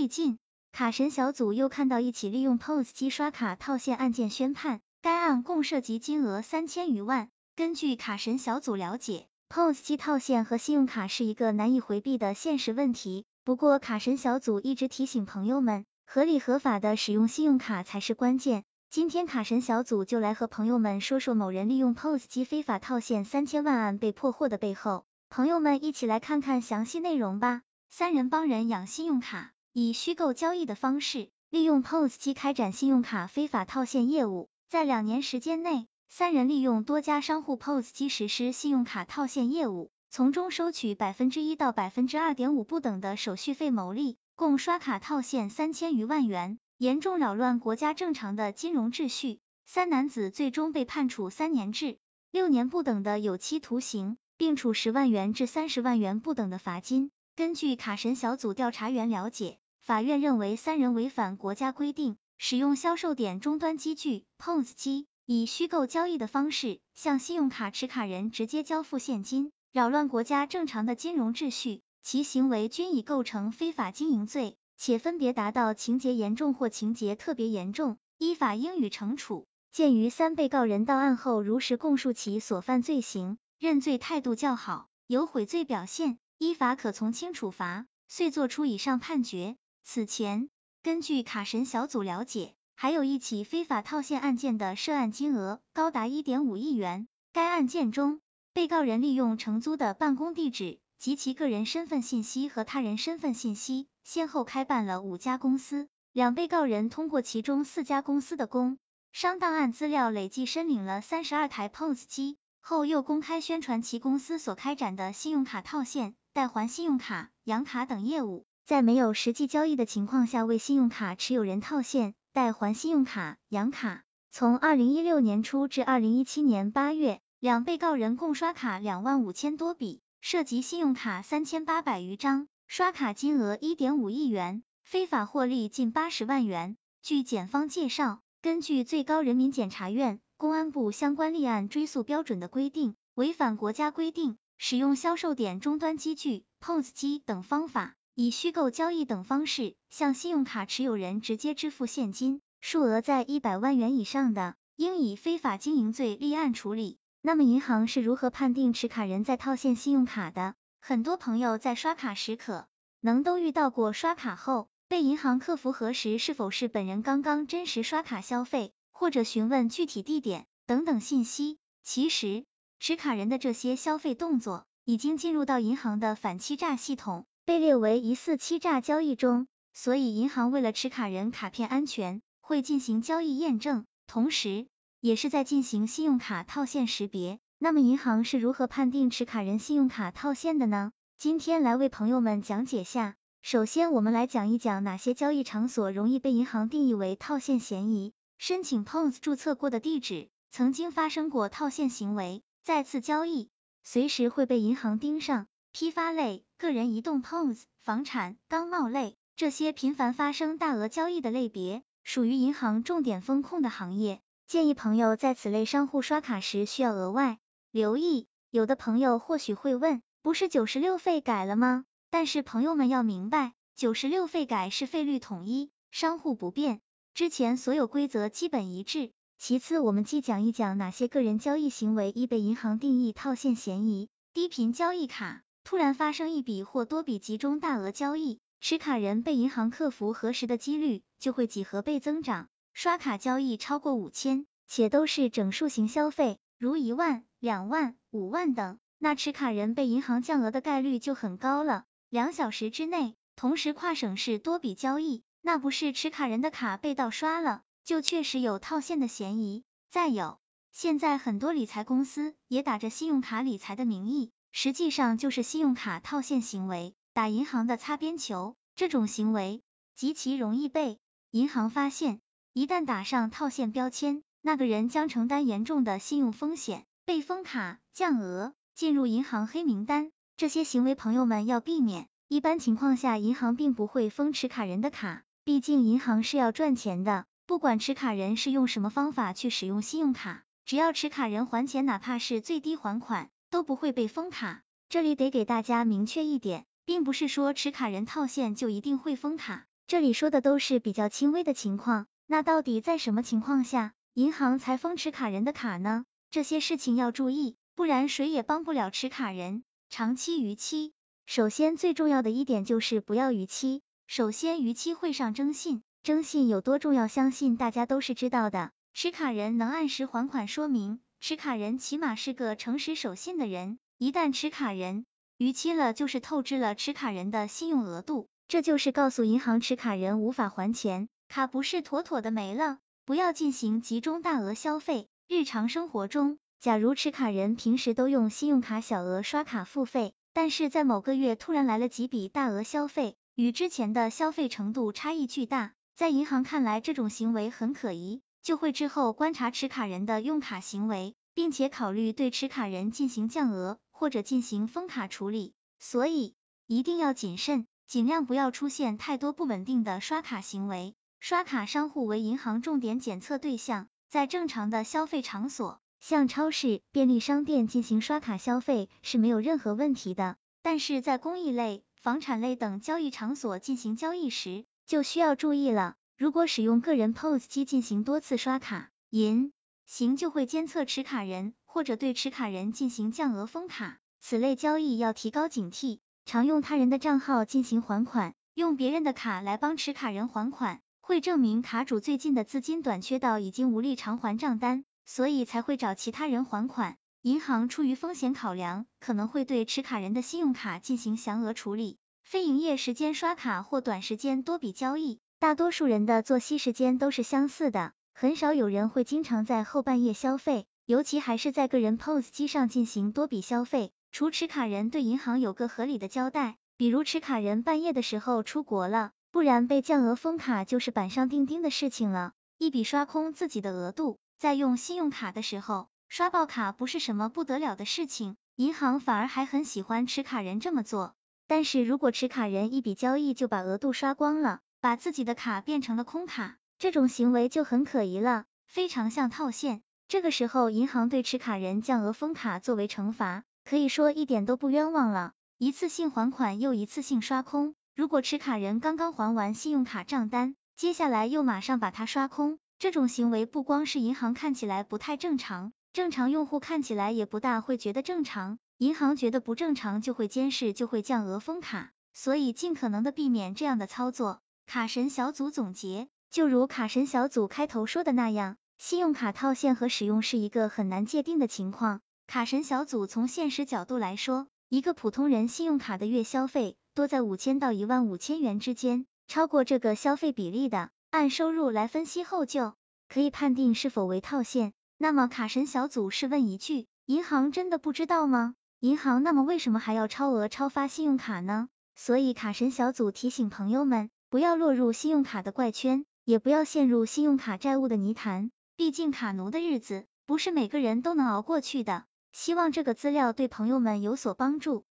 最近，卡神小组又看到一起利用 POS 机刷卡套现案件宣判，该案共涉及金额三千余万。根据卡神小组了解，POS 机套现和信用卡是一个难以回避的现实问题。不过，卡神小组一直提醒朋友们，合理合法的使用信用卡才是关键。今天，卡神小组就来和朋友们说说某人利用 POS 机非法套现三千万案被破获的背后。朋友们一起来看看详细内容吧。三人帮人养信用卡。以虚构交易的方式，利用 POS 机开展信用卡非法套现业务。在两年时间内，三人利用多家商户 POS 机实施信用卡套现业务，从中收取百分之一到百分之二点五不等的手续费牟利，共刷卡套现三千余万元，严重扰乱国家正常的金融秩序。三男子最终被判处三年至六年不等的有期徒刑，并处十万元至三十万元不等的罚金。根据卡神小组调查员了解。法院认为三人违反国家规定，使用销售点终端机具 POS 机，以虚构交易的方式向信用卡持卡人直接交付现金，扰乱国家正常的金融秩序，其行为均已构成非法经营罪，且分别达到情节严重或情节特别严重，依法应予惩处。鉴于三被告人到案后如实供述其所犯罪行，认罪态度较好，有悔罪表现，依法可从轻处罚，遂作出以上判决。此前，根据卡神小组了解，还有一起非法套现案件的涉案金额高达一点五亿元。该案件中，被告人利用承租的办公地址及其个人身份信息和他人身份信息，先后开办了五家公司。两被告人通过其中四家公司的工商档案资料，累计申领了三十二台 POS 机，后又公开宣传其公司所开展的信用卡套现、代还信用卡、养卡等业务。在没有实际交易的情况下，为信用卡持有人套现、代还信用卡、养卡。从二零一六年初至二零一七年八月，两被告人共刷卡两万五千多笔，涉及信用卡三千八百余张，刷卡金额一点五亿元，非法获利近八十万元。据检方介绍，根据最高人民检察院、公安部相关立案追诉标准的规定，违反国家规定，使用销售点终端机具、POS 机等方法。以虚构交易等方式向信用卡持有人直接支付现金，数额在一百万元以上的，应以非法经营罪立案处理。那么银行是如何判定持卡人在套现信用卡的？很多朋友在刷卡时可能都遇到过刷卡后被银行客服核实是否是本人刚刚真实刷卡消费，或者询问具体地点等等信息。其实持卡人的这些消费动作已经进入到银行的反欺诈系统。被列为疑似欺诈交易中，所以银行为了持卡人卡片安全，会进行交易验证，同时也是在进行信用卡套现识别。那么银行是如何判定持卡人信用卡套现的呢？今天来为朋友们讲解下。首先，我们来讲一讲哪些交易场所容易被银行定义为套现嫌疑。申请 POS 注册过的地址，曾经发生过套现行为，再次交易，随时会被银行盯上。批发类、个人移动 POS、房产、钢贸类，这些频繁发生大额交易的类别，属于银行重点风控的行业。建议朋友在此类商户刷卡时需要额外留意。有的朋友或许会问，不是九十六费改了吗？但是朋友们要明白，九十六费改是费率统一，商户不变，之前所有规则基本一致。其次，我们既讲一讲哪些个人交易行为易被银行定义套现嫌疑。低频交易卡。突然发生一笔或多笔集中大额交易，持卡人被银行客服核实的几率就会几何倍增长。刷卡交易超过五千，且都是整数型消费，如一万、两万、五万等，那持卡人被银行降额的概率就很高了。两小时之内，同时跨省市多笔交易，那不是持卡人的卡被盗刷了，就确实有套现的嫌疑。再有，现在很多理财公司也打着信用卡理财的名义。实际上就是信用卡套现行为，打银行的擦边球。这种行为极其容易被银行发现，一旦打上套现标签，那个人将承担严重的信用风险，被封卡、降额、进入银行黑名单。这些行为朋友们要避免。一般情况下，银行并不会封持卡人的卡，毕竟银行是要赚钱的。不管持卡人是用什么方法去使用信用卡，只要持卡人还钱，哪怕是最低还款。都不会被封卡，这里得给大家明确一点，并不是说持卡人套现就一定会封卡，这里说的都是比较轻微的情况，那到底在什么情况下，银行才封持卡人的卡呢？这些事情要注意，不然谁也帮不了持卡人。长期逾期，首先最重要的一点就是不要逾期。首先逾期会上征信，征信有多重要，相信大家都是知道的。持卡人能按时还款，说明持卡人起码是个诚实守信的人。一旦持卡人逾期了，就是透支了持卡人的信用额度，这就是告诉银行持卡人无法还钱，卡不是妥妥的没了。不要进行集中大额消费。日常生活中，假如持卡人平时都用信用卡小额刷卡付费，但是在某个月突然来了几笔大额消费，与之前的消费程度差异巨大，在银行看来这种行为很可疑，就会之后观察持卡人的用卡行为，并且考虑对持卡人进行降额或者进行封卡处理。所以一定要谨慎，尽量不要出现太多不稳定的刷卡行为。刷卡商户为银行重点检测对象。在正常的消费场所，像超市、便利商店进行刷卡消费是没有任何问题的，但是在公益类、房产类等交易场所进行交易时，就需要注意了。如果使用个人 POS 机进行多次刷卡，银行就会监测持卡人，或者对持卡人进行降额封卡。此类交易要提高警惕，常用他人的账号进行还款，用别人的卡来帮持卡人还款。会证明卡主最近的资金短缺到已经无力偿还账单，所以才会找其他人还款。银行出于风险考量，可能会对持卡人的信用卡进行降额处理。非营业时间刷卡或短时间多笔交易，大多数人的作息时间都是相似的，很少有人会经常在后半夜消费，尤其还是在个人 POS 机上进行多笔消费。除持卡人对银行有个合理的交代，比如持卡人半夜的时候出国了。不然被降额封卡就是板上钉钉的事情了。一笔刷空自己的额度，在用信用卡的时候刷爆卡不是什么不得了的事情，银行反而还很喜欢持卡人这么做。但是如果持卡人一笔交易就把额度刷光了，把自己的卡变成了空卡，这种行为就很可疑了，非常像套现。这个时候银行对持卡人降额封卡作为惩罚，可以说一点都不冤枉了。一次性还款又一次性刷空。如果持卡人刚刚还完信用卡账单，接下来又马上把它刷空，这种行为不光是银行看起来不太正常，正常用户看起来也不大会觉得正常，银行觉得不正常就会监视，就会降额封卡，所以尽可能的避免这样的操作。卡神小组总结，就如卡神小组开头说的那样，信用卡套现和使用是一个很难界定的情况。卡神小组从现实角度来说，一个普通人信用卡的月消费。多在五千到一万五千元之间，超过这个消费比例的，按收入来分析后就可以判定是否为套现。那么卡神小组是问一句，银行真的不知道吗？银行那么为什么还要超额超发信用卡呢？所以卡神小组提醒朋友们，不要落入信用卡的怪圈，也不要陷入信用卡债务的泥潭。毕竟卡奴的日子不是每个人都能熬过去的。希望这个资料对朋友们有所帮助。